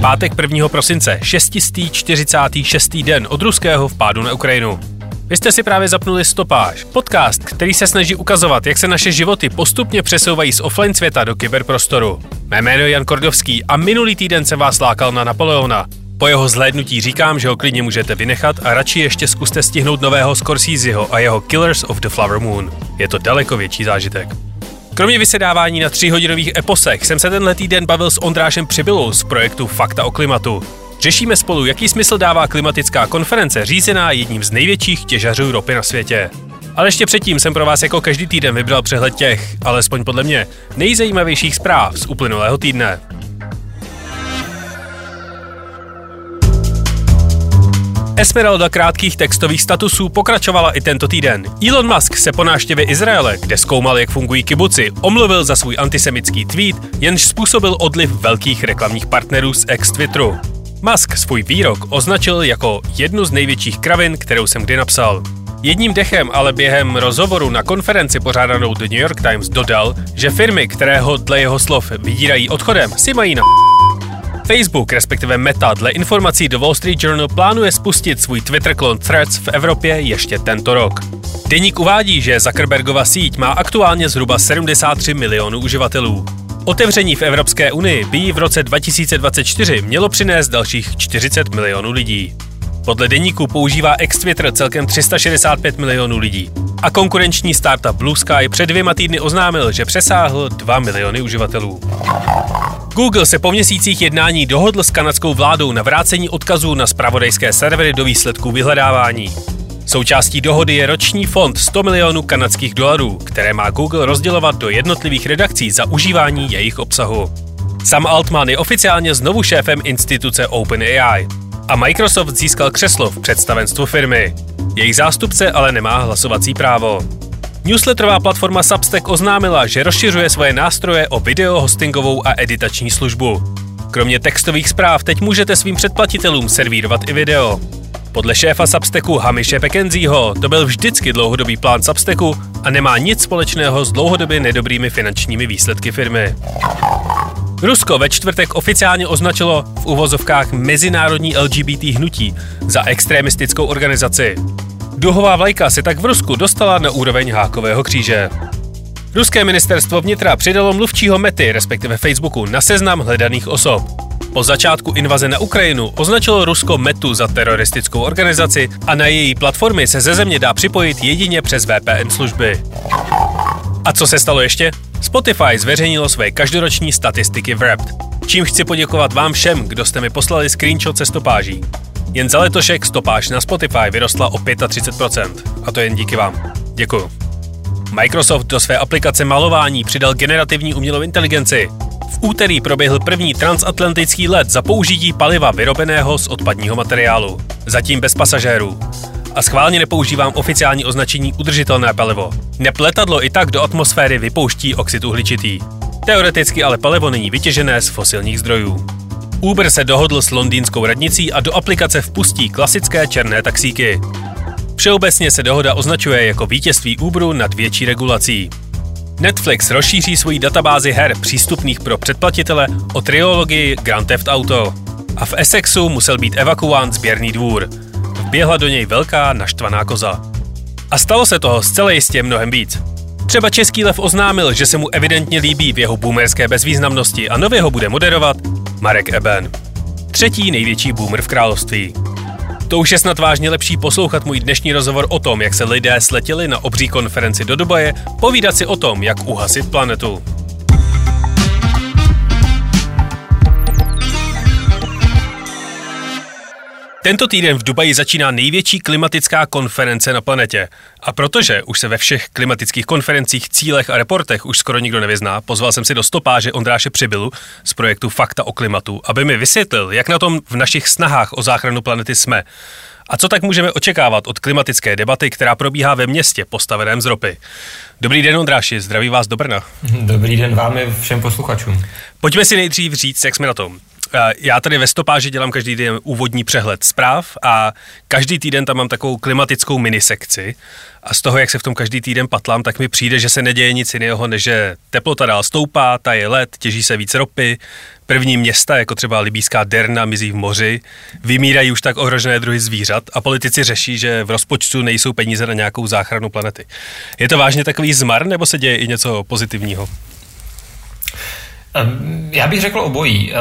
Pátek 1. prosince, 646. den od ruského vpádu na Ukrajinu. Vy jste si právě zapnuli Stopáž, podcast, který se snaží ukazovat, jak se naše životy postupně přesouvají z offline světa do kyberprostoru. Mé jméno je Jan Kordovský a minulý týden jsem vás lákal na Napoleona. Po jeho zhlédnutí říkám, že ho klidně můžete vynechat a radši ještě zkuste stihnout nového Scorseseho a jeho Killers of the Flower Moon. Je to daleko větší zážitek. Kromě vysedávání na tříhodinových eposech jsem se tenhle týden bavil s Ondrášem Přibylou z projektu Fakta o klimatu. Řešíme spolu, jaký smysl dává klimatická konference řízená jedním z největších těžařů ropy na světě. Ale ještě předtím jsem pro vás jako každý týden vybral přehled těch, alespoň podle mě, nejzajímavějších zpráv z uplynulého týdne. Esmeralda krátkých textových statusů pokračovala i tento týden. Elon Musk se po návštěvě Izraele, kde zkoumal, jak fungují kibuci, omluvil za svůj antisemický tweet, jenž způsobil odliv velkých reklamních partnerů z ex-Twitteru. Musk svůj výrok označil jako jednu z největších kravin, kterou jsem kdy napsal. Jedním dechem ale během rozhovoru na konferenci pořádanou The New York Times dodal, že firmy, které ho dle jeho slov vydírají odchodem, si mají na Facebook, respektive Meta, dle informací do Wall Street Journal plánuje spustit svůj Twitter klon Threads v Evropě ještě tento rok. Deník uvádí, že Zuckerbergova síť má aktuálně zhruba 73 milionů uživatelů. Otevření v Evropské unii by v roce 2024 mělo přinést dalších 40 milionů lidí. Podle deníku používá ex-Twitter celkem 365 milionů lidí. A konkurenční startup Blue Sky před dvěma týdny oznámil, že přesáhl 2 miliony uživatelů. Google se po měsících jednání dohodl s kanadskou vládou na vrácení odkazů na spravodajské servery do výsledků vyhledávání. Součástí dohody je roční fond 100 milionů kanadských dolarů, které má Google rozdělovat do jednotlivých redakcí za užívání jejich obsahu. Sam Altman je oficiálně znovu šéfem instituce OpenAI a Microsoft získal křeslo v představenstvu firmy. Jejich zástupce ale nemá hlasovací právo. Newsletterová platforma Substack oznámila, že rozšiřuje svoje nástroje o video hostingovou a editační službu. Kromě textových zpráv teď můžete svým předplatitelům servírovat i video. Podle šéfa Substacku Hamishe Pekenzího to byl vždycky dlouhodobý plán Substacku a nemá nic společného s dlouhodobě nedobrými finančními výsledky firmy. Rusko ve čtvrtek oficiálně označilo v uvozovkách mezinárodní LGBT hnutí za extremistickou organizaci. Duhová vlajka se tak v Rusku dostala na úroveň hákového kříže. Ruské ministerstvo vnitra přidalo mluvčího Mety, respektive Facebooku, na seznam hledaných osob. Po začátku invaze na Ukrajinu označilo Rusko Metu za teroristickou organizaci a na její platformy se ze země dá připojit jedině přes VPN služby. A co se stalo ještě? Spotify zveřejnilo své každoroční statistiky Wrapped, čím chci poděkovat vám všem, kdo jste mi poslali screenshot se stopáží. Jen za letošek stopáž na Spotify vyrostla o 35%. A to jen díky vám. Děkuju. Microsoft do své aplikace malování přidal generativní umělou inteligenci. V úterý proběhl první transatlantický let za použití paliva vyrobeného z odpadního materiálu. Zatím bez pasažérů. A schválně nepoužívám oficiální označení udržitelné palivo. Nepletadlo i tak do atmosféry vypouští oxid uhličitý. Teoreticky ale palivo není vytěžené z fosilních zdrojů. Uber se dohodl s londýnskou radnicí a do aplikace vpustí klasické černé taxíky. Všeobecně se dohoda označuje jako vítězství Uberu nad větší regulací. Netflix rozšíří svoji databázi her přístupných pro předplatitele o triologii Grand Theft Auto. A v Essexu musel být evakuován sběrný dvůr. Vběhla do něj velká naštvaná koza. A stalo se toho zcela jistě mnohem víc. Třeba Český lev oznámil, že se mu evidentně líbí v jeho boomerské bezvýznamnosti a nově ho bude moderovat Marek Eben. Třetí největší boomer v království. To už je snad vážně lepší poslouchat můj dnešní rozhovor o tom, jak se lidé sletěli na obří konferenci do Dubaje, povídat si o tom, jak uhasit planetu. Tento týden v Dubaji začíná největší klimatická konference na planetě. A protože už se ve všech klimatických konferencích, cílech a reportech už skoro nikdo nevyzná, pozval jsem si do stopáže Ondráše Přibylu z projektu Fakta o klimatu, aby mi vysvětlil, jak na tom v našich snahách o záchranu planety jsme A co tak můžeme očekávat od klimatické debaty, která probíhá ve městě postaveném z ropy? Dobrý den, Ondráši, zdraví vás do Brna. Dobrý den vám i všem posluchačům. Pojďme si nejdřív říct, jak jsme na tom. Já tady ve stopáži dělám každý den úvodní přehled zpráv a každý týden tam mám takovou klimatickou minisekci a z toho, jak se v tom každý týden patlám, tak mi přijde, že se neděje nic jiného, než že teplota dál stoupá, ta je led, těží se víc ropy, první města, jako třeba libýská Derna, mizí v moři, vymírají už tak ohrožené druhy zvířat a politici řeší, že v rozpočtu nejsou peníze na nějakou záchranu planety. Je to vážně takový zmar, nebo se děje i něco pozitivního? Já bych řekl obojí.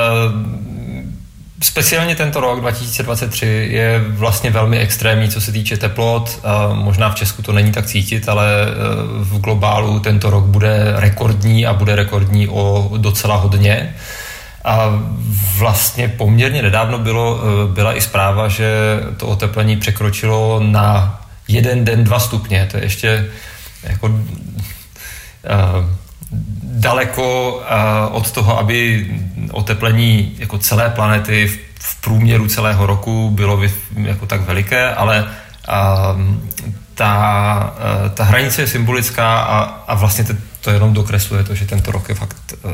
Speciálně tento rok 2023 je vlastně velmi extrémní, co se týče teplot. Možná v Česku to není tak cítit, ale v globálu tento rok bude rekordní a bude rekordní o docela hodně. A vlastně poměrně nedávno bylo, byla i zpráva, že to oteplení překročilo na jeden den dva stupně. To je ještě jako daleko uh, od toho, aby oteplení jako celé planety v, průměru celého roku bylo jako tak veliké, ale uh, ta, uh, ta hranice je symbolická a, a vlastně to, to jenom dokresluje to, že tento rok je fakt uh,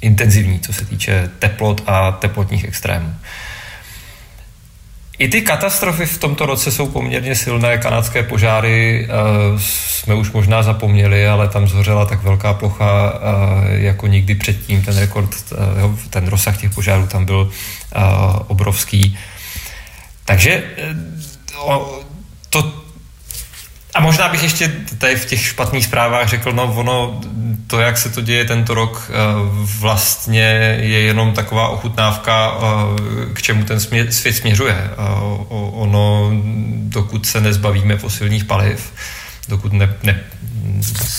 intenzivní, co se týče teplot a teplotních extrémů. I ty katastrofy v tomto roce jsou poměrně silné. Kanadské požáry uh, jsme už možná zapomněli, ale tam zhořela tak velká plocha uh, jako nikdy předtím. Ten rekord, uh, ten rozsah těch požárů tam byl obrovský. Takže to, a možná bych ještě tady v těch špatných zprávách řekl, no ono, to, jak se to děje tento rok, eh, vlastně je jenom taková ochutnávka, eh, k čemu ten svět směřuje. Eh, ono, dokud se nezbavíme fosilních paliv, dokud ne, ne,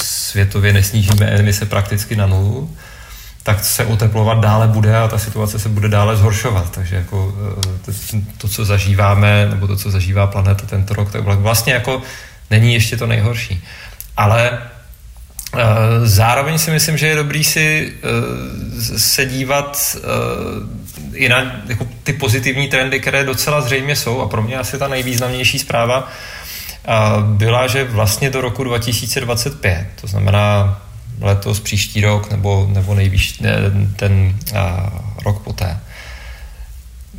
světově nesnížíme emise prakticky na nulu, tak se oteplovat dále bude a ta situace se bude dále zhoršovat. Takže jako to, to co zažíváme, nebo to, co zažívá planeta tento rok, tak vlastně jako není ještě to nejhorší. Ale uh, zároveň si myslím, že je dobrý si uh, se dívat uh, i na jako, ty pozitivní trendy, které docela zřejmě jsou a pro mě asi ta nejvýznamnější zpráva byla, že vlastně do roku 2025, to znamená letos, příští rok nebo, nebo nejvíc ten a, rok poté,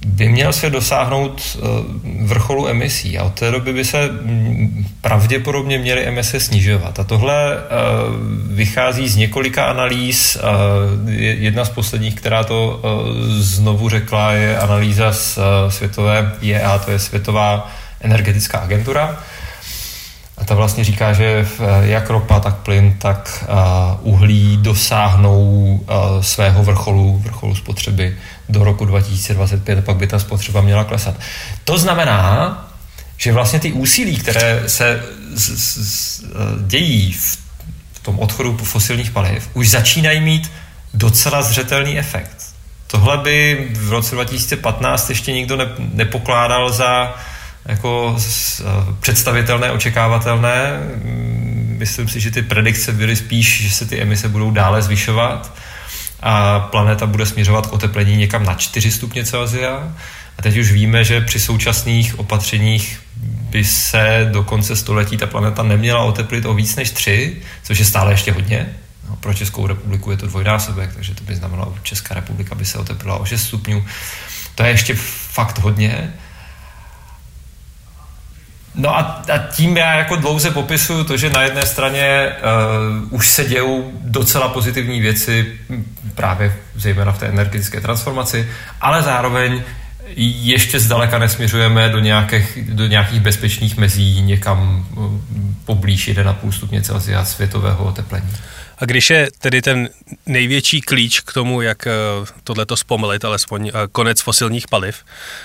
by měl svět dosáhnout eh, vrcholu emisí a od té doby by se mm, pravděpodobně měly emise snižovat. A tohle eh, vychází z několika analýz. Eh, jedna z posledních, která to znovu řekla, je analýza z světové IEA, to je Světová energetická agentura. A ta vlastně říká, že jak ropa, tak plyn, tak uhlí dosáhnou svého vrcholu, vrcholu spotřeby do roku 2025 a pak by ta spotřeba měla klesat. To znamená, že vlastně ty úsilí, které se z, z, z, dějí v, tom odchodu po fosilních paliv, už začínají mít docela zřetelný efekt. Tohle by v roce 2015 ještě nikdo ne, nepokládal za jako představitelné, očekávatelné. Myslím si, že ty predikce byly spíš, že se ty emise budou dále zvyšovat a planeta bude směřovat k oteplení někam na 4 stupně Celsia. A teď už víme, že při současných opatřeních by se do konce století ta planeta neměla oteplit o víc než 3, což je stále ještě hodně. No, pro Českou republiku je to dvojnásobek, takže to by znamenalo, že Česká republika by se oteplila o 6 stupňů. To je ještě fakt hodně. No a, a tím já jako dlouze popisuju to, že na jedné straně uh, už se dějou docela pozitivní věci, právě zejména v té energetické transformaci, ale zároveň ještě zdaleka nesměřujeme do nějakých, do nějakých bezpečných mezí někam uh, poblíž 1,5 stupně Celsia světového oteplení. A když je tedy ten největší klíč k tomu, jak eh, tohleto zpomalit, alespoň eh, konec fosilních paliv,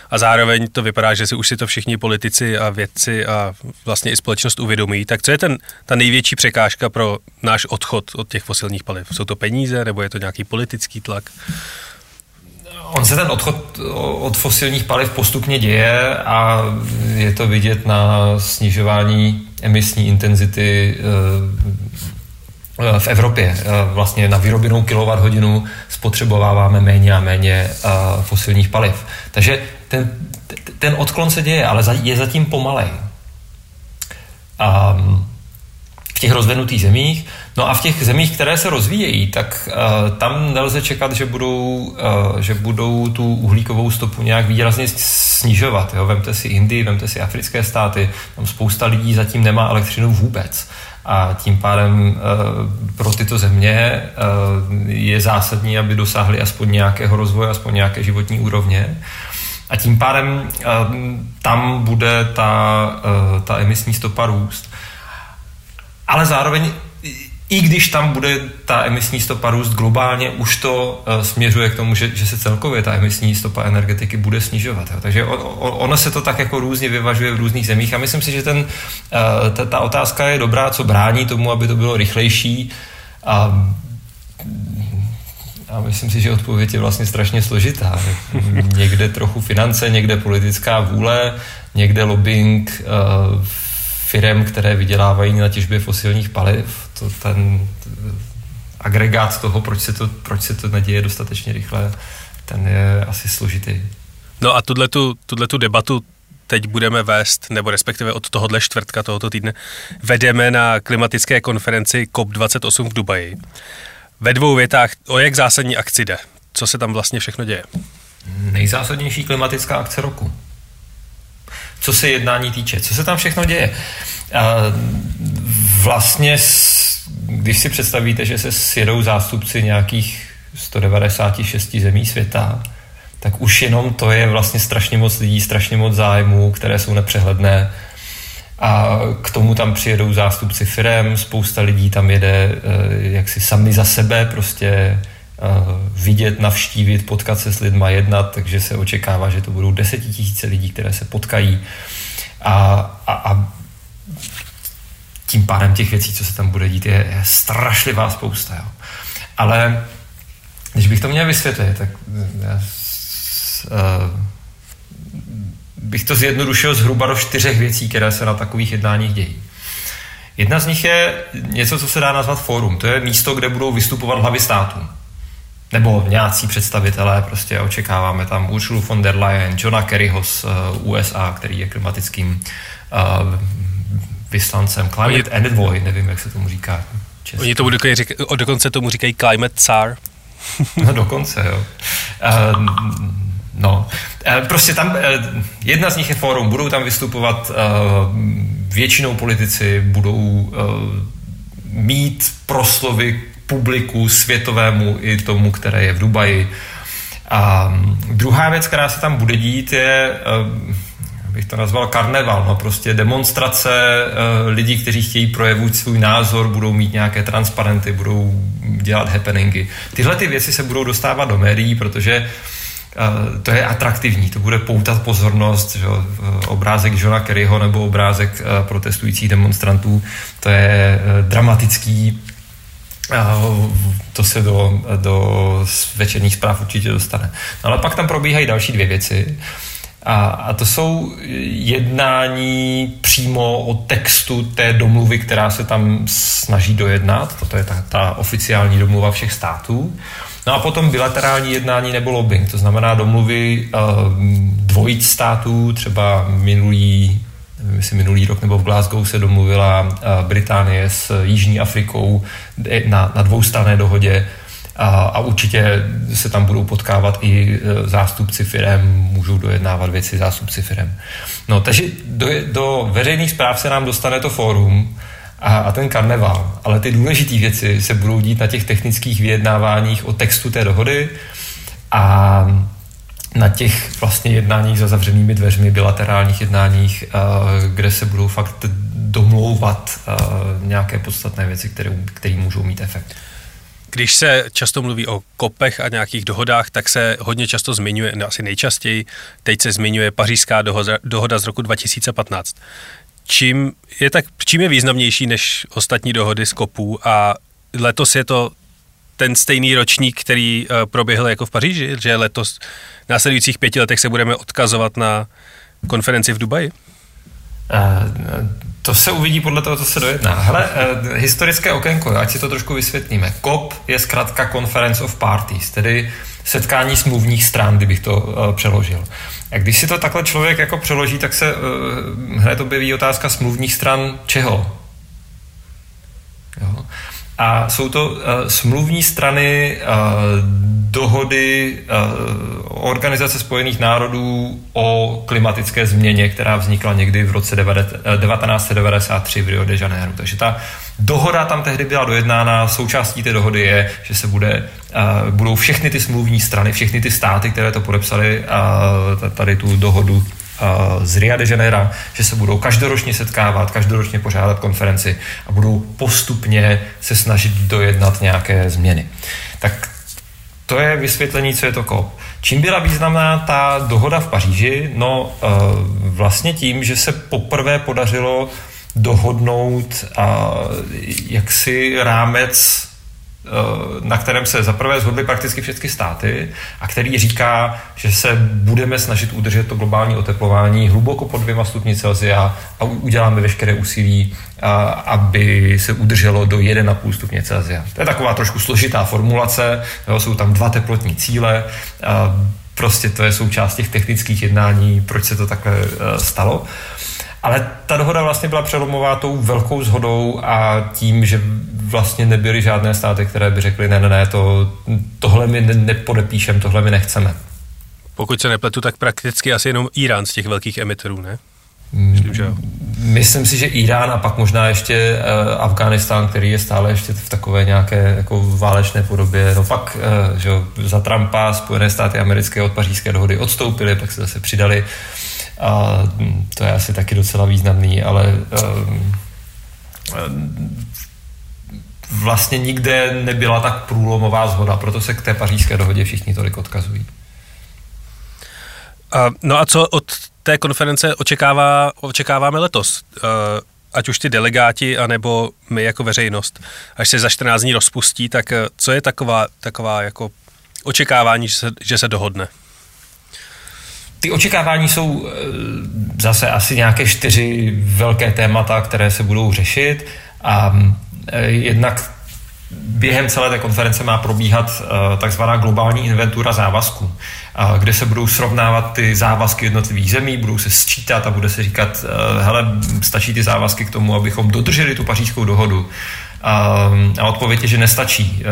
a zároveň to vypadá, že si už si to všichni politici a vědci a vlastně i společnost uvědomí, tak co je ten, ta největší překážka pro náš odchod od těch fosilních paliv? Jsou to peníze nebo je to nějaký politický tlak? On se ten odchod od fosilních paliv postupně děje a je to vidět na snižování emisní intenzity eh, v Evropě eh, vlastně na vyrobenou kilowatt hodinu spotřebováváme méně a méně eh, fosilních paliv. Takže ten, ten odklon se děje, ale je zatím pomalej. A v těch rozvinutých zemích, no a v těch zemích, které se rozvíjejí, tak tam nelze čekat, že budou, že budou tu uhlíkovou stopu nějak výrazně snižovat. Jo? Vemte si Indii, vemte si africké státy, tam spousta lidí zatím nemá elektřinu vůbec. A tím pádem uh, pro tyto země uh, je zásadní, aby dosáhly aspoň nějakého rozvoje, aspoň nějaké životní úrovně. A tím pádem uh, tam bude ta, ta emisní stopa růst. Ale zároveň i když tam bude ta emisní stopa růst globálně, už to uh, směřuje k tomu, že, že se celkově ta emisní stopa energetiky bude snižovat. Jo. Takže on, ono se to tak jako různě vyvažuje v různých zemích a myslím si, že ten, uh, ta, ta otázka je dobrá, co brání tomu, aby to bylo rychlejší a a myslím si, že odpověď je vlastně strašně složitá. Někde trochu finance, někde politická vůle, někde lobbying uh, firm, které vydělávají na těžbě fosilních paliv. To ten agregát toho, proč se to, proč se to neděje dostatečně rychle, ten je asi složitý. No a tuhle tu debatu teď budeme vést, nebo respektive od tohohle čtvrtka tohoto týdne, vedeme na klimatické konferenci COP28 v Dubaji. Ve dvou větách, o jak zásadní akci jde? Co se tam vlastně všechno děje? Nejzásadnější klimatická akce roku co se jednání týče. Co se tam všechno děje? Vlastně, když si představíte, že se sjedou zástupci nějakých 196 zemí světa, tak už jenom to je vlastně strašně moc lidí, strašně moc zájmů, které jsou nepřehledné. A k tomu tam přijedou zástupci firem, spousta lidí tam jede eh, jaksi sami za sebe, prostě vidět, navštívit, potkat se s lidma, jednat, takže se očekává, že to budou desetitisíce lidí, které se potkají a, a, a tím pádem těch věcí, co se tam bude dít, je, je strašlivá spousta. Jo. Ale když bych to měl vysvětlit, tak já, uh, bych to zjednodušil zhruba do čtyřech věcí, které se na takových jednáních dějí. Jedna z nich je něco, co se dá nazvat fórum. To je místo, kde budou vystupovat hlavy států. Nebo nějací představitelé, prostě očekáváme tam Ursula von der Leyen, Johna Kerryho z uh, USA, který je klimatickým uh, vyslancem. Climate Oni, Envoy, nevím, jak se tomu říká. Česky. Oni tomu dokonce, řík, dokonce tomu říkají Climate Tsar. no dokonce, jo. Uh, no, uh, prostě tam, uh, jedna z nich je fórum, budou tam vystupovat uh, většinou politici, budou uh, mít proslovy publiku světovému i tomu, které je v Dubaji. A druhá věc, která se tam bude dít, je bych to nazval karneval, no prostě demonstrace e, lidí, kteří chtějí projevit svůj názor, budou mít nějaké transparenty, budou dělat happeningy. Tyhle ty věci se budou dostávat do médií, protože e, to je atraktivní, to bude poutat pozornost, že obrázek Johna Kerryho nebo obrázek protestujících demonstrantů, to je dramatický, to se do, do večerních zpráv určitě dostane. No ale pak tam probíhají další dvě věci. A, a to jsou jednání přímo o textu té domluvy, která se tam snaží dojednat. Toto je ta, ta oficiální domluva všech států. No a potom bilaterální jednání nebo lobbying, to znamená domluvy uh, dvojic států, třeba minulý, jestli minulý rok nebo v Glasgow se domluvila uh, Británie s Jižní Afrikou na, na dvoustranné dohodě a, a určitě se tam budou potkávat i e, zástupci firem, můžou dojednávat věci zástupci firem. No, takže do, do veřejných zpráv se nám dostane to fórum a, a ten karneval, ale ty důležité věci se budou dít na těch technických vyjednáváních o textu té dohody a na těch vlastně jednáních za zavřenými dveřmi, bilaterálních jednáních, e, kde se budou fakt domlouvat e, nějaké podstatné věci, které, které můžou mít efekt. Když se často mluví o kopech a nějakých dohodách, tak se hodně často zmiňuje, no asi nejčastěji, teď se zmiňuje pařížská dohoda, dohoda z roku 2015. Čím je, tak, čím je významnější než ostatní dohody z kopů a letos je to ten stejný ročník, který uh, proběhl jako v Paříži, že letos v následujících pěti letech se budeme odkazovat na konferenci v Dubaji? Uh, to se uvidí podle toho, co se dojedná. Hele, eh, historické okénko, ať si to trošku vysvětlíme. COP je zkrátka Conference of Parties, tedy setkání smluvních stran, kdybych to přeložil. A když si to takhle člověk jako přeloží, tak se hned objeví otázka smluvních stran čeho? Jo. A jsou to uh, smluvní strany uh, dohody uh, Organizace spojených národů o klimatické změně, která vznikla někdy v roce 1993 v Rio de Janeiro. Takže ta dohoda tam tehdy byla dojednána, součástí té dohody je, že se bude, uh, budou všechny ty smluvní strany, všechny ty státy, které to podepsaly, uh, tady tu dohodu z Rio de Janeiro, že se budou každoročně setkávat, každoročně pořádat konferenci a budou postupně se snažit dojednat nějaké změny. Tak to je vysvětlení, co je to COP. Čím byla významná ta dohoda v Paříži? No e, vlastně tím, že se poprvé podařilo dohodnout jaksi rámec na kterém se zaprvé zhodly prakticky všechny státy a který říká, že se budeme snažit udržet to globální oteplování hluboko pod dvěma stupni Celsia a uděláme veškeré úsilí, aby se udrželo do 1,5 stupně Celsia. To je taková trošku složitá formulace, jo, jsou tam dva teplotní cíle, prostě to je součást těch technických jednání, proč se to takhle eh, stalo. Ale ta dohoda vlastně byla přelomová tou velkou zhodou a tím, že vlastně nebyly žádné státy, které by řekly, ne, ne, ne, to, tohle my nepodepíšem, tohle my nechceme. Pokud se nepletu, tak prakticky asi jenom Irán z těch velkých emiterů, ne? Myslím, že jo. Myslím si, že Irán a pak možná ještě uh, Afghánistán, který je stále ještě v takové nějaké jako válečné podobě. No pak, uh, že jo, za Trumpa Spojené státy americké od pařížské dohody odstoupily, pak se zase přidali. A hm, to je asi taky docela významný, ale uh, vlastně nikde nebyla tak průlomová zhoda, proto se k té pařížské dohodě všichni tolik odkazují. A, no a co od té konference očekává, očekáváme letos? Uh, ať už ty delegáti, anebo my jako veřejnost. Až se za 14 dní rozpustí, tak uh, co je taková, taková jako očekávání, že se, že se dohodne? Ty očekávání jsou zase asi nějaké čtyři velké témata, které se budou řešit. A Eh, jednak během celé té konference má probíhat eh, takzvaná globální inventura závazků, eh, kde se budou srovnávat ty závazky jednotlivých zemí, budou se sčítat a bude se říkat, hele, stačí ty závazky k tomu, abychom dodrželi tu pařížskou dohodu. A odpověď je, že nestačí.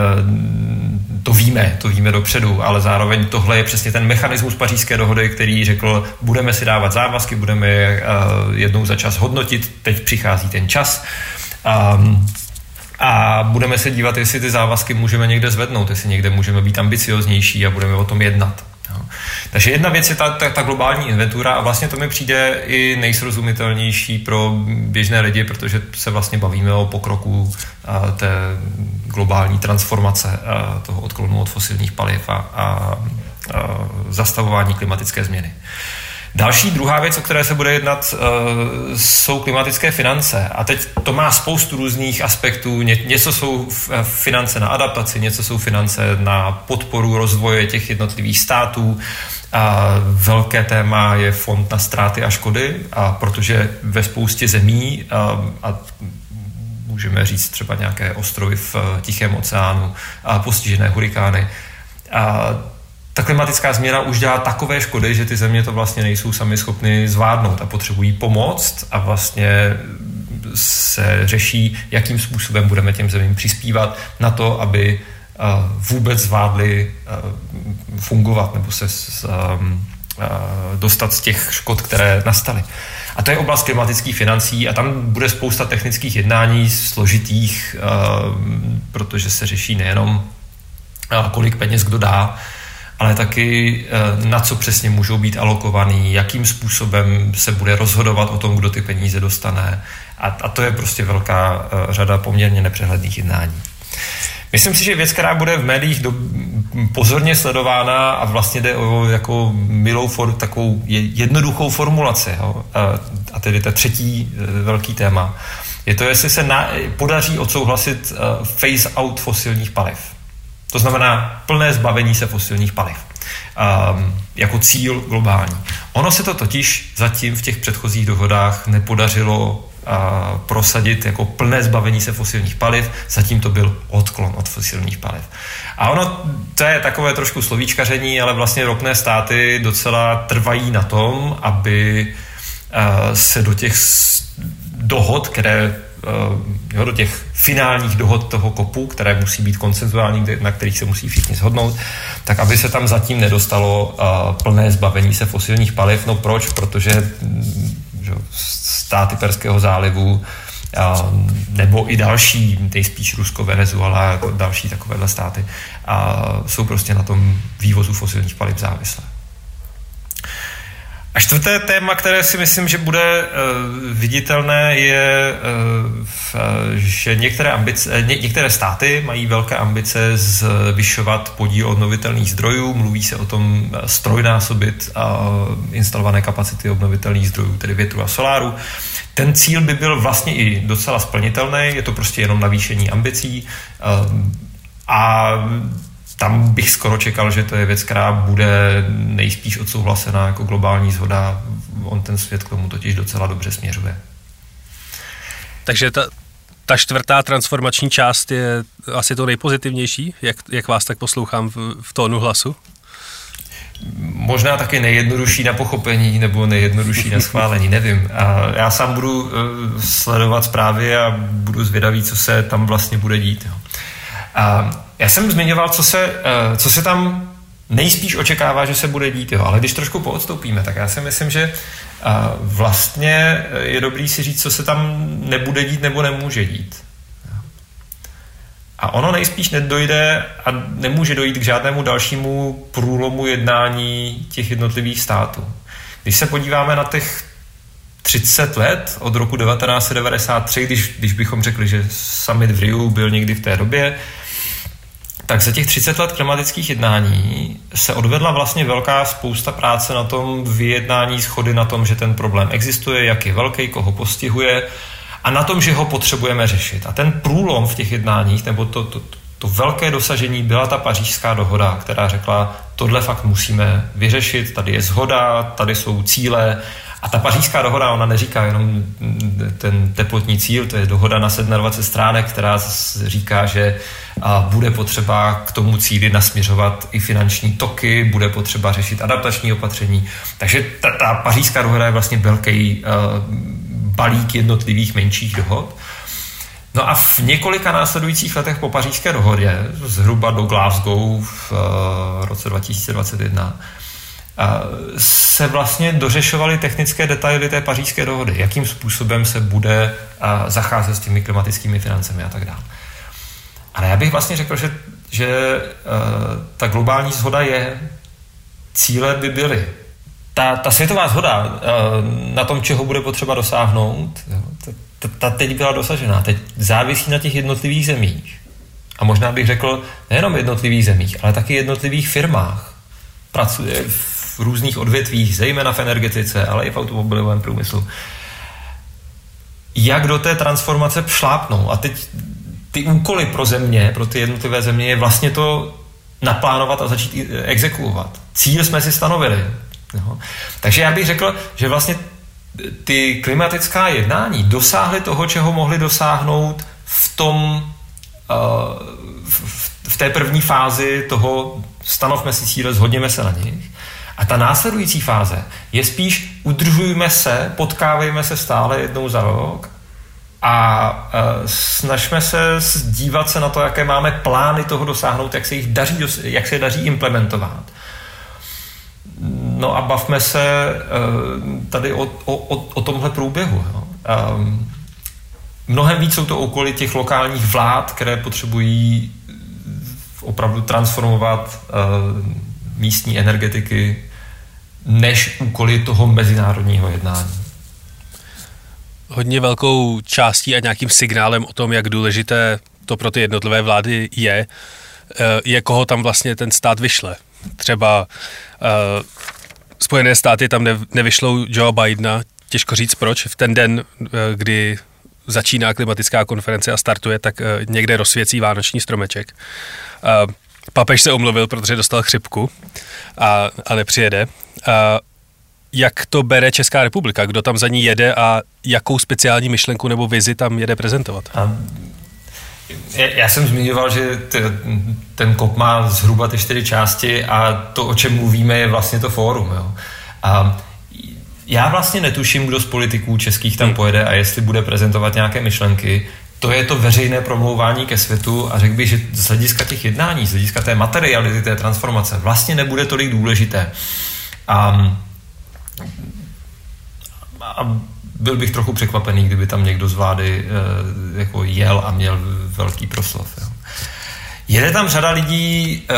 To víme, to víme dopředu, ale zároveň tohle je přesně ten mechanismus pařížské dohody, který řekl, budeme si dávat závazky, budeme je jednou za čas hodnotit, teď přichází ten čas a budeme se dívat, jestli ty závazky můžeme někde zvednout, jestli někde můžeme být ambicioznější a budeme o tom jednat. Jo. Takže jedna věc je ta, ta, ta globální inventura a vlastně to mi přijde i nejsrozumitelnější pro běžné lidi, protože se vlastně bavíme o pokroku a, té globální transformace a, toho odklonu od fosilních paliv a, a, a zastavování klimatické změny. Další druhá věc, o které se bude jednat, eh, jsou klimatické finance. A teď to má spoustu různých aspektů. Ně, něco jsou eh, finance na adaptaci, něco jsou finance na podporu rozvoje těch jednotlivých států. A velké téma je fond na ztráty a škody, a protože ve spoustě zemí a, eh, a můžeme říct třeba nějaké ostrovy v Tichém oceánu a postižené hurikány. A ta klimatická změna už dělá takové škody, že ty země to vlastně nejsou sami schopny zvládnout a potřebují pomoc a vlastně se řeší, jakým způsobem budeme těm zemím přispívat na to, aby uh, vůbec zvládli uh, fungovat nebo se um, uh, dostat z těch škod, které nastaly. A to je oblast klimatických financí a tam bude spousta technických jednání složitých, protože se řeší nejenom kolik peněz kdo dá, ale taky eh, na co přesně můžou být alokovaný, jakým způsobem se bude rozhodovat o tom, kdo ty peníze dostane. A, a to je prostě velká eh, řada poměrně nepřehledných jednání. Myslím si, že věc, která bude v médiích do, pozorně sledována a vlastně jde o jako milou for, takovou jednoduchou formulaci, jo, a, a tedy ta třetí eh, velký téma, je to, jestli se na, podaří odsouhlasit uh, phase out fosilních paliv. To znamená plné zbavení se fosilních paliv um, jako cíl globální. Ono se to totiž zatím v těch předchozích dohodách nepodařilo prosadit jako plné zbavení se fosilních paliv, zatím to byl odklon od fosilních paliv. A ono, to je takové trošku slovíčkaření, ale vlastně ropné státy docela trvají na tom, aby se do těch dohod, které jo, do těch finálních dohod toho kopu, které musí být koncenzuální, na kterých se musí všichni shodnout, tak aby se tam zatím nedostalo plné zbavení se fosilních paliv. No proč? Protože že, státy Perského zálivu a, nebo i další, nejspíš Rusko, Venezuela, jako další takovéhle státy, a jsou prostě na tom vývozu fosilních paliv závislé. A čtvrté téma, které si myslím, že bude uh, viditelné, je, uh, že některé, ambice, ně, některé státy mají velké ambice zvyšovat podíl obnovitelných zdrojů. Mluví se o tom strojnásobit uh, instalované kapacity obnovitelných zdrojů, tedy větru a soláru. Ten cíl by byl vlastně i docela splnitelný, je to prostě jenom navýšení ambicí. A tam bych skoro čekal, že to je věc, která bude nejspíš odsouhlasená jako globální zhoda. On ten svět k tomu totiž docela dobře směřuje. Takže ta, ta čtvrtá transformační část je asi to nejpozitivnější, jak, jak vás tak poslouchám v, v tónu hlasu? Možná taky nejjednodušší na pochopení nebo nejjednodušší na schválení, nevím. A já sám budu uh, sledovat zprávy a budu zvědavý, co se tam vlastně bude dít. A já jsem zmiňoval, co se, eh, co se tam nejspíš očekává, že se bude dít, jo. ale když trošku poodstoupíme, tak já si myslím, že eh, vlastně je dobrý si říct, co se tam nebude dít nebo nemůže dít. A ono nejspíš nedojde a nemůže dojít k žádnému dalšímu průlomu jednání těch jednotlivých států. Když se podíváme na těch 30 let od roku 1993, když, když bychom řekli, že summit v Riu byl někdy v té době, tak za těch 30 let klimatických jednání se odvedla vlastně velká spousta práce na tom vyjednání schody na tom, že ten problém existuje, jak je velký, koho postihuje a na tom, že ho potřebujeme řešit. A ten průlom v těch jednáních, nebo to, to, to velké dosažení byla ta pařížská dohoda, která řekla, tohle fakt musíme vyřešit, tady je zhoda, tady jsou cíle a ta pařížská dohoda, ona neříká jenom ten teplotní cíl, to je dohoda na 27 stránek, která říká, že bude potřeba k tomu cíli nasměřovat i finanční toky, bude potřeba řešit adaptační opatření. Takže ta, ta pařížská dohoda je vlastně velký uh, balík jednotlivých menších dohod. No a v několika následujících letech po pařížské dohodě, zhruba do Glasgow v uh, roce 2021, se vlastně dořešovaly technické detaily té pařížské dohody, jakým způsobem se bude zacházet s těmi klimatickými financemi a tak dále. Ale já bych vlastně řekl, že, že ta globální shoda je, cíle by byly. Ta, ta světová shoda na tom, čeho bude potřeba dosáhnout, ta, ta teď byla dosažená. Teď závisí na těch jednotlivých zemích. A možná bych řekl nejenom jednotlivých zemích, ale taky jednotlivých firmách. Pracuje různých odvětvích, zejména v energetice, ale i v automobilovém průmyslu. Jak do té transformace šlápnou? A teď ty úkoly pro země, pro ty jednotlivé země je vlastně to naplánovat a začít exekuovat. Cíl jsme si stanovili. Jo. Takže já bych řekl, že vlastně ty klimatická jednání dosáhly toho, čeho mohly dosáhnout v tom, uh, v té první fázi toho stanovme si cíle, zhodněme se na nich. A ta následující fáze je spíš udržujme se, potkávejme se stále jednou za rok a e, snažme se dívat se na to, jaké máme plány toho dosáhnout, jak se jich daří, jak se daří implementovat. No a bavme se e, tady o, o, o tomhle průběhu. Jo. E, mnohem víc jsou to úkoly těch lokálních vlád, které potřebují opravdu transformovat místní energetiky než úkoly toho mezinárodního jednání. Hodně velkou částí a nějakým signálem o tom, jak důležité to pro ty jednotlivé vlády je, eh, je koho tam vlastně ten stát vyšle. Třeba uh, Spojené státy tam ne, nevyšlou Joe Bidena, těžko říct proč, v ten den, uh, kdy začíná klimatická konference a startuje, tak někde rozsvěcí vánoční stromeček. Papež se omluvil, protože dostal chřipku a, a nepřijede. A jak to bere Česká republika, kdo tam za ní jede a jakou speciální myšlenku nebo vizi tam jede prezentovat. A já jsem zmiňoval, že ten kop má zhruba ty čtyři části a to, o čem mluvíme, je vlastně to fórum. Jo. A já vlastně netuším, kdo z politiků českých tam hmm. pojede a jestli bude prezentovat nějaké myšlenky. To je to veřejné promlouvání ke světu a řekl bych, že z hlediska těch jednání, z hlediska té materiality, té transformace vlastně nebude tolik důležité. A, a byl bych trochu překvapený, kdyby tam někdo z vlády e, jako jel a měl velký proslov. Jo. Jede tam řada lidí e,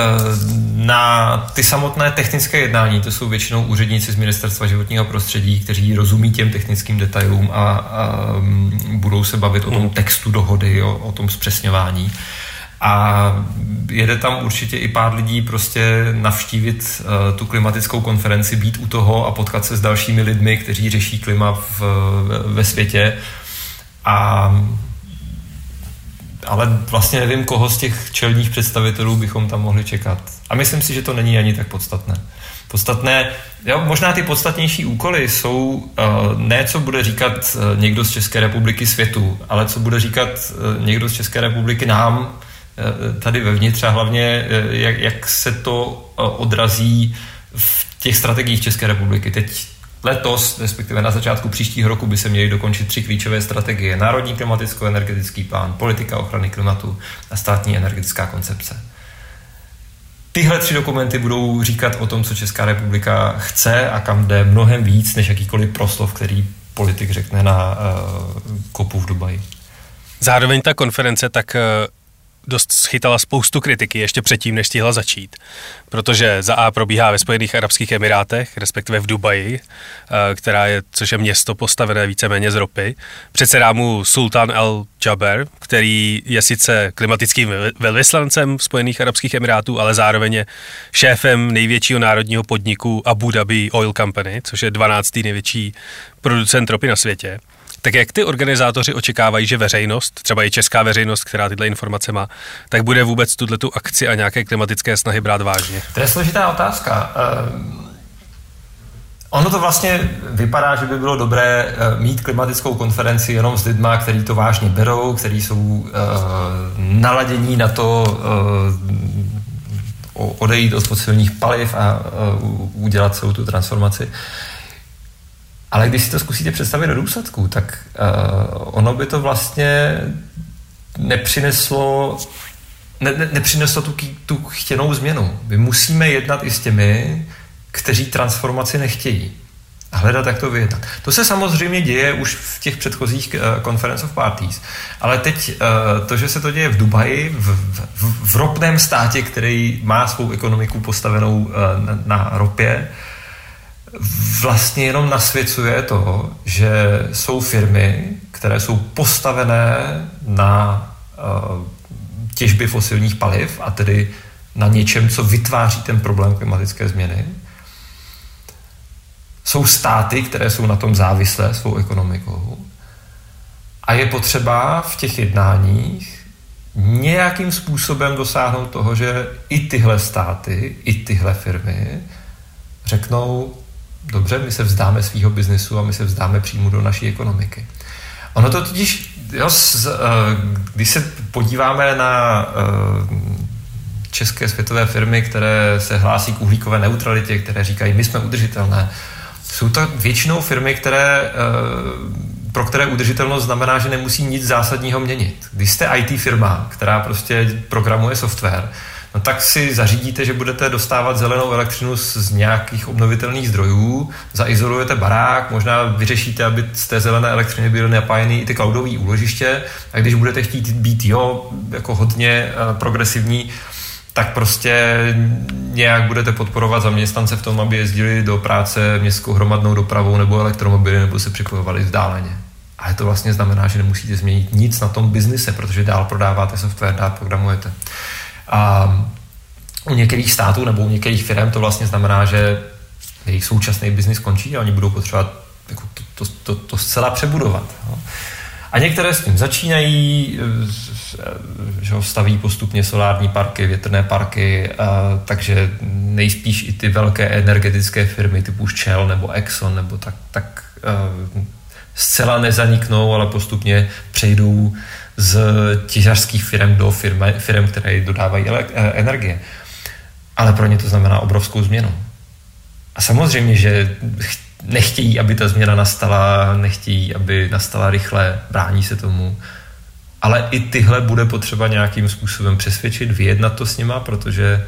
na ty samotné technické jednání, to jsou většinou úředníci z Ministerstva životního prostředí, kteří rozumí těm technickým detailům a, a budou se bavit o tom hmm. textu dohody, o, o tom zpřesňování. A jede tam určitě i pár lidí prostě navštívit uh, tu klimatickou konferenci, být u toho a potkat se s dalšími lidmi, kteří řeší klima v, ve světě. A ale vlastně nevím, koho z těch čelních představitelů bychom tam mohli čekat. A myslím si, že to není ani tak podstatné. Podstatné, jo, možná ty podstatnější úkoly jsou uh, ne, co bude říkat uh, někdo z České republiky světu, ale co bude říkat uh, někdo z České republiky nám tady vevnitř a hlavně jak, jak se to odrazí v těch strategiích České republiky. Teď Letos, respektive na začátku příštího roku, by se měly dokončit tři klíčové strategie. Národní klimaticko-energetický plán, politika ochrany klimatu a státní energetická koncepce. Tyhle tři dokumenty budou říkat o tom, co Česká republika chce a kam jde mnohem víc, než jakýkoliv proslov, který politik řekne na uh, kopu v Dubaji. Zároveň ta konference tak uh dost schytala spoustu kritiky ještě předtím, než stihla začít. Protože za A probíhá ve Spojených Arabských Emirátech, respektive v Dubaji, eh, která je, což je město postavené víceméně z ropy. Předsedá mu Sultan El Jaber, který je sice klimatickým velvyslancem Spojených Arabských Emirátů, ale zároveň je šéfem největšího národního podniku Abu Dhabi Oil Company, což je 12. největší producent ropy na světě. Tak jak ty organizátoři očekávají, že veřejnost, třeba i česká veřejnost, která tyhle informace má, tak bude vůbec tuhle tu akci a nějaké klimatické snahy brát vážně? To je složitá otázka. Uh... Ono to vlastně vypadá, že by bylo dobré eh, mít klimatickou konferenci jenom s lidma, kteří to vážně berou, kteří jsou uh, naladění na to uh, odejít od fosilních paliv a uh, udělat celou tu transformaci. Ale když si to zkusíte představit do důsledku, tak uh, ono by to vlastně nepřineslo ne, ne, nepřineslo tu, tu chtěnou změnu. My musíme jednat i s těmi, kteří transformaci nechtějí. A hledat, jak to vyjednat. To se samozřejmě děje už v těch předchozích uh, Conference of Parties. Ale teď uh, to, že se to děje v Dubaji, v, v, v ropném státě, který má svou ekonomiku postavenou uh, na, na ropě, uh, vlastně jenom nasvěcuje to, že jsou firmy, které jsou postavené na uh, těžby fosilních paliv a tedy na něčem, co vytváří ten problém klimatické změny. Jsou státy, které jsou na tom závislé svou ekonomikou. A je potřeba v těch jednáních nějakým způsobem dosáhnout toho, že i tyhle státy, i tyhle firmy řeknou, dobře, my se vzdáme svého biznesu a my se vzdáme příjmu do naší ekonomiky. Ono to totiž, jo, z, eh, když se podíváme na eh, české světové firmy, které se hlásí k uhlíkové neutralitě, které říkají, my jsme udržitelné, jsou to většinou firmy, které, eh, pro které udržitelnost znamená, že nemusí nic zásadního měnit. Když jste IT firma, která prostě programuje software, no tak si zařídíte, že budete dostávat zelenou elektřinu z nějakých obnovitelných zdrojů, zaizolujete barák, možná vyřešíte, aby z té zelené elektřiny byly napájeny i ty cloudové úložiště a když budete chtít být jo, jako hodně eh, progresivní, tak prostě nějak budete podporovat zaměstnance v tom, aby jezdili do práce městskou hromadnou dopravou nebo elektromobily nebo se připojovali vzdáleně. Ale to vlastně znamená, že nemusíte změnit nic na tom biznise, protože dál prodáváte software, dál programujete. A u některých států nebo u některých firm to vlastně znamená, že jejich současný biznis končí a oni budou potřebovat jako to, to, to, to zcela přebudovat. No. A některé s tím začínají, že staví postupně solární parky, větrné parky, takže nejspíš i ty velké energetické firmy typu Shell nebo Exxon nebo tak, tak zcela nezaniknou, ale postupně přejdou z těžařských firm do firmy, firm, které dodávají e, energie. Ale pro ně to znamená obrovskou změnu. A samozřejmě, že nechtějí, aby ta změna nastala, nechtějí, aby nastala rychle, brání se tomu. Ale i tyhle bude potřeba nějakým způsobem přesvědčit, vyjednat to s nima, protože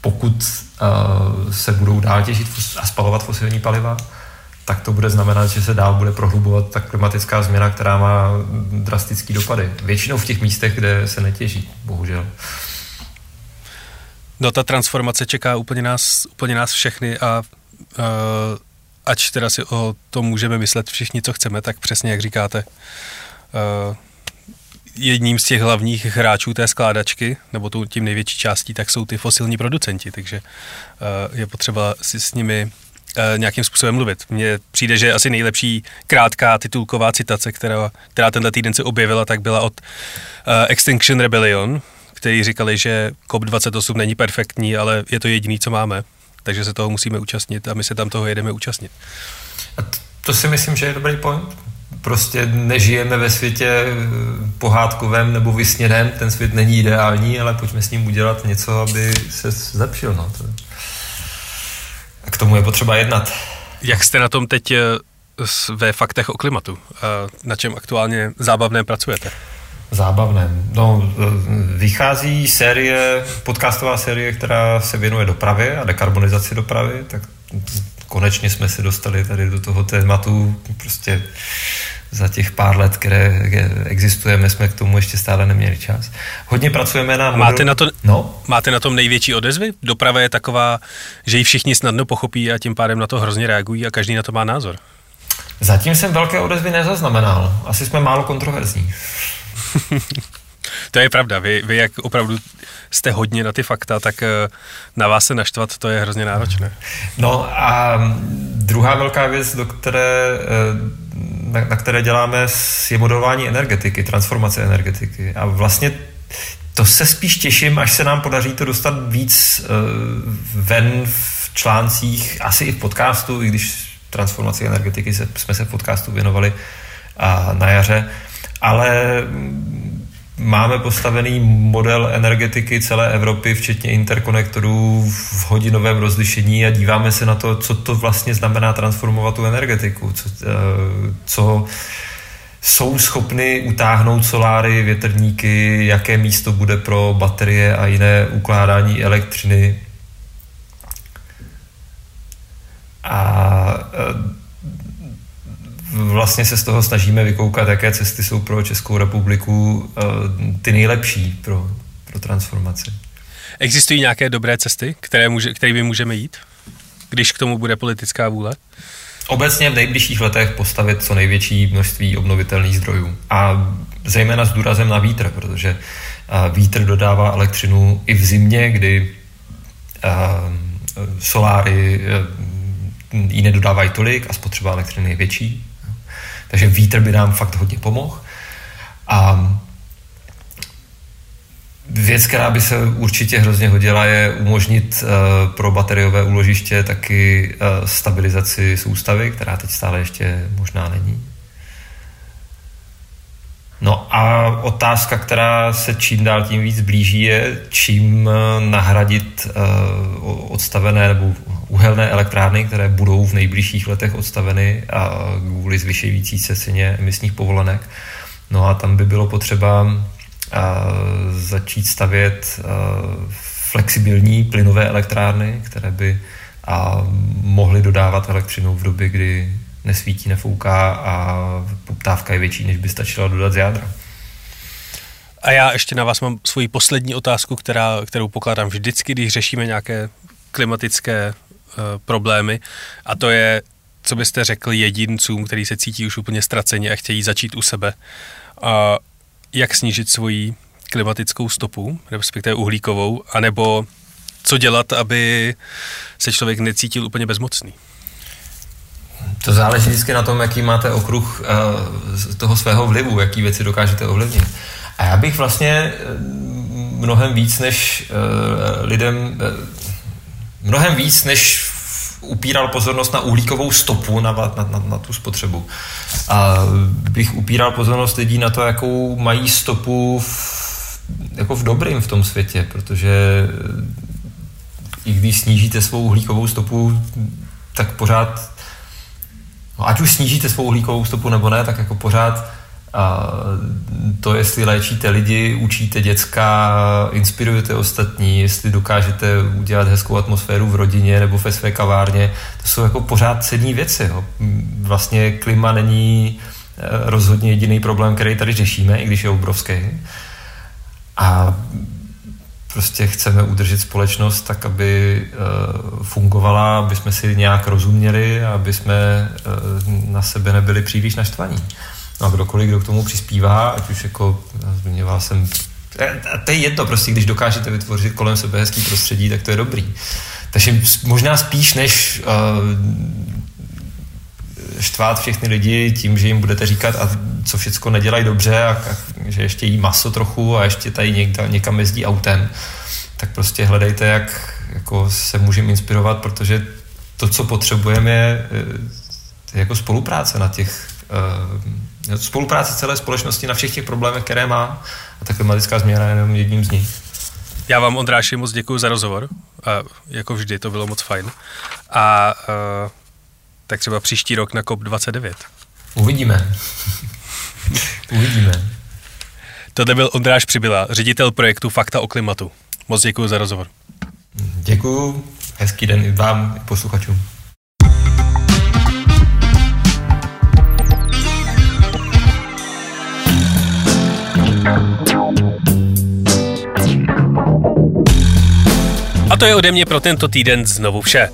pokud uh, se budou dál těžit a spalovat fosilní paliva, tak to bude znamenat, že se dál bude prohlubovat ta klimatická změna, která má drastický dopady. Většinou v těch místech, kde se netěží, bohužel. No ta transformace čeká úplně nás, úplně nás všechny a uh, ač teda si o tom můžeme myslet všichni, co chceme, tak přesně jak říkáte, uh, jedním z těch hlavních hráčů té skládačky, nebo tím největší částí, tak jsou ty fosilní producenti, takže uh, je potřeba si s nimi nějakým způsobem mluvit. Mně přijde, že asi nejlepší krátká titulková citace, která, která tenhle týden se objevila, tak byla od uh, Extinction Rebellion, kteří říkali, že COP28 není perfektní, ale je to jediný, co máme. Takže se toho musíme účastnit a my se tam toho jedeme účastnit. A to si myslím, že je dobrý point. Prostě nežijeme ve světě pohádkovém nebo vysněném, ten svět není ideální, ale pojďme s ním udělat něco, aby se zlepšil. No. A k tomu je potřeba jednat. Jak jste na tom teď eh, ve faktech o klimatu? Na čem aktuálně zábavné pracujete? Zábavné. No, vychází série, podcastová série, která se věnuje dopravě a dekarbonizaci dopravy, tak konečně jsme se dostali tady do toho tématu, prostě za těch pár let, které existujeme, jsme k tomu ještě stále neměli čas. Hodně pracujeme na... Model... Máte, na to, no? máte na tom největší odezvy? Doprava je taková, že ji všichni snadno pochopí a tím pádem na to hrozně reagují a každý na to má názor. Zatím jsem velké odezvy nezaznamenal. Asi jsme málo kontroverzní. to je pravda. Vy, vy jak opravdu jste hodně na ty fakta, tak eh, na vás se naštvat, to je hrozně náročné. No a druhá velká věc, do které, eh, na, na které děláme, je modelování energetiky, transformace energetiky. A vlastně to se spíš těším, až se nám podaří to dostat víc uh, ven v článcích, asi i v podcastu, i když transformaci energetiky se, jsme se v podcastu věnovali a na jaře. Ale máme postavený model energetiky celé Evropy, včetně interkonektorů v hodinovém rozlišení a díváme se na to, co to vlastně znamená transformovat tu energetiku, co, eh, co jsou schopny utáhnout soláry, větrníky, jaké místo bude pro baterie a jiné ukládání elektřiny. A vlastně se z toho snažíme vykoukat, jaké cesty jsou pro Českou republiku eh, ty nejlepší pro, pro transformaci. Existují nějaké dobré cesty, které může, kterými můžeme jít, když k tomu bude politická vůle? Obecně v nejbližších letech postavit co největší množství obnovitelných zdrojů. A zejména s důrazem na vítr, protože eh, vítr dodává elektřinu i v zimě, kdy eh, soláry ji nedodávají tolik a spotřeba elektřiny je větší. Takže vítr by nám fakt hodně pomohl. A Věc, která by se určitě hrozně hodila, je umožnit uh, pro bateriové úložiště taky uh, stabilizaci soustavy, která teď stále ještě možná není. No a otázka, která se čím dál tím víc blíží, je, čím eh, nahradit uh, odstavené nebo uhelné elektrárny, které budou v nejbližších letech odstaveny a kvůli zvyšující se ceně emisních povolenek. No a tam by bylo potřeba a, začít stavět flexibilní plynové elektrárny, které by mohly dodávat elektřinu v době, kdy nesvítí, nefouká a poptávka je větší, než by stačila dodat z jádra. A já ještě na vás mám svoji poslední otázku, která, kterou pokládám vždycky, když řešíme nějaké klimatické Eh, problémy a to je, co byste řekl jedincům, který se cítí už úplně ztraceně a chtějí začít u sebe. A jak snížit svoji klimatickou stopu, respektive uhlíkovou, anebo co dělat, aby se člověk necítil úplně bezmocný? To záleží vždycky na tom, jaký máte okruh uh, toho svého vlivu, jaký věci dokážete ovlivnit. A já bych vlastně mnohem víc než uh, lidem, uh, mnohem víc než upíral pozornost na uhlíkovou stopu, na, na, na, na tu spotřebu. A bych upíral pozornost lidí na to, jakou mají stopu v, jako v dobrým v tom světě, protože i když snížíte svou uhlíkovou stopu, tak pořád, no ať už snížíte svou uhlíkovou stopu nebo ne, tak jako pořád a to, jestli léčíte lidi, učíte děcka, inspirujete ostatní, jestli dokážete udělat hezkou atmosféru v rodině nebo ve své kavárně, to jsou jako pořád cenní věci. Jo. Vlastně klima není eh, rozhodně jediný problém, který tady řešíme, i když je obrovský. A prostě chceme udržet společnost tak, aby uh, fungovala, aby jsme si nějak rozuměli a aby jsme uh, na sebe nebyli příliš naštvaní. No a kdokoliv, kdo k tomu přispívá, ať už jako zmiňoval jsem, to je jedno prostě, když dokážete vytvořit kolem sebe hezký prostředí, tak to je dobrý. Takže možná spíš než uh, štvát všechny lidi tím, že jim budete říkat, a co všechno nedělají dobře a, a že ještě jí maso trochu a ještě tady někda, někam jezdí autem, tak prostě hledejte, jak jako se můžeme inspirovat, protože to, co potřebujeme, je, je jako spolupráce na těch uh, spolupráce celé společnosti na všech těch problémech, které má a ta klimatická změna je jenom jedním z nich. Já vám, Ondráši, moc děkuji za rozhovor. A jako vždy, to bylo moc fajn. A uh, tak třeba příští rok na COP29. Uvidíme. Uvidíme. Tohle byl Ondráš Přibyla, ředitel projektu Fakta o klimatu. Moc děkuji za rozhovor. Děkuji, hezký den i vám, i posluchačům. A to je ode mě pro tento týden znovu vše.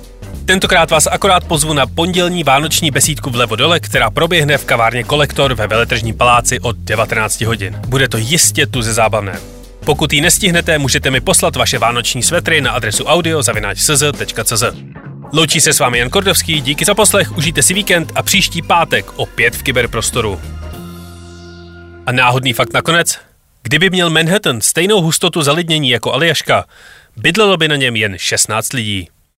Tentokrát vás akorát pozvu na pondělní vánoční besídku v Levodole, která proběhne v kavárně Kolektor ve Veletržním paláci od 19 hodin. Bude to jistě tu ze zábavné. Pokud ji nestihnete, můžete mi poslat vaše vánoční svetry na adresu audio.cz.cz. Loučí se s vámi Jan Kordovský, díky za poslech, užijte si víkend a příští pátek opět v kyberprostoru. A náhodný fakt nakonec? Kdyby měl Manhattan stejnou hustotu zalidnění jako Aljaška, bydlelo by na něm jen 16 lidí.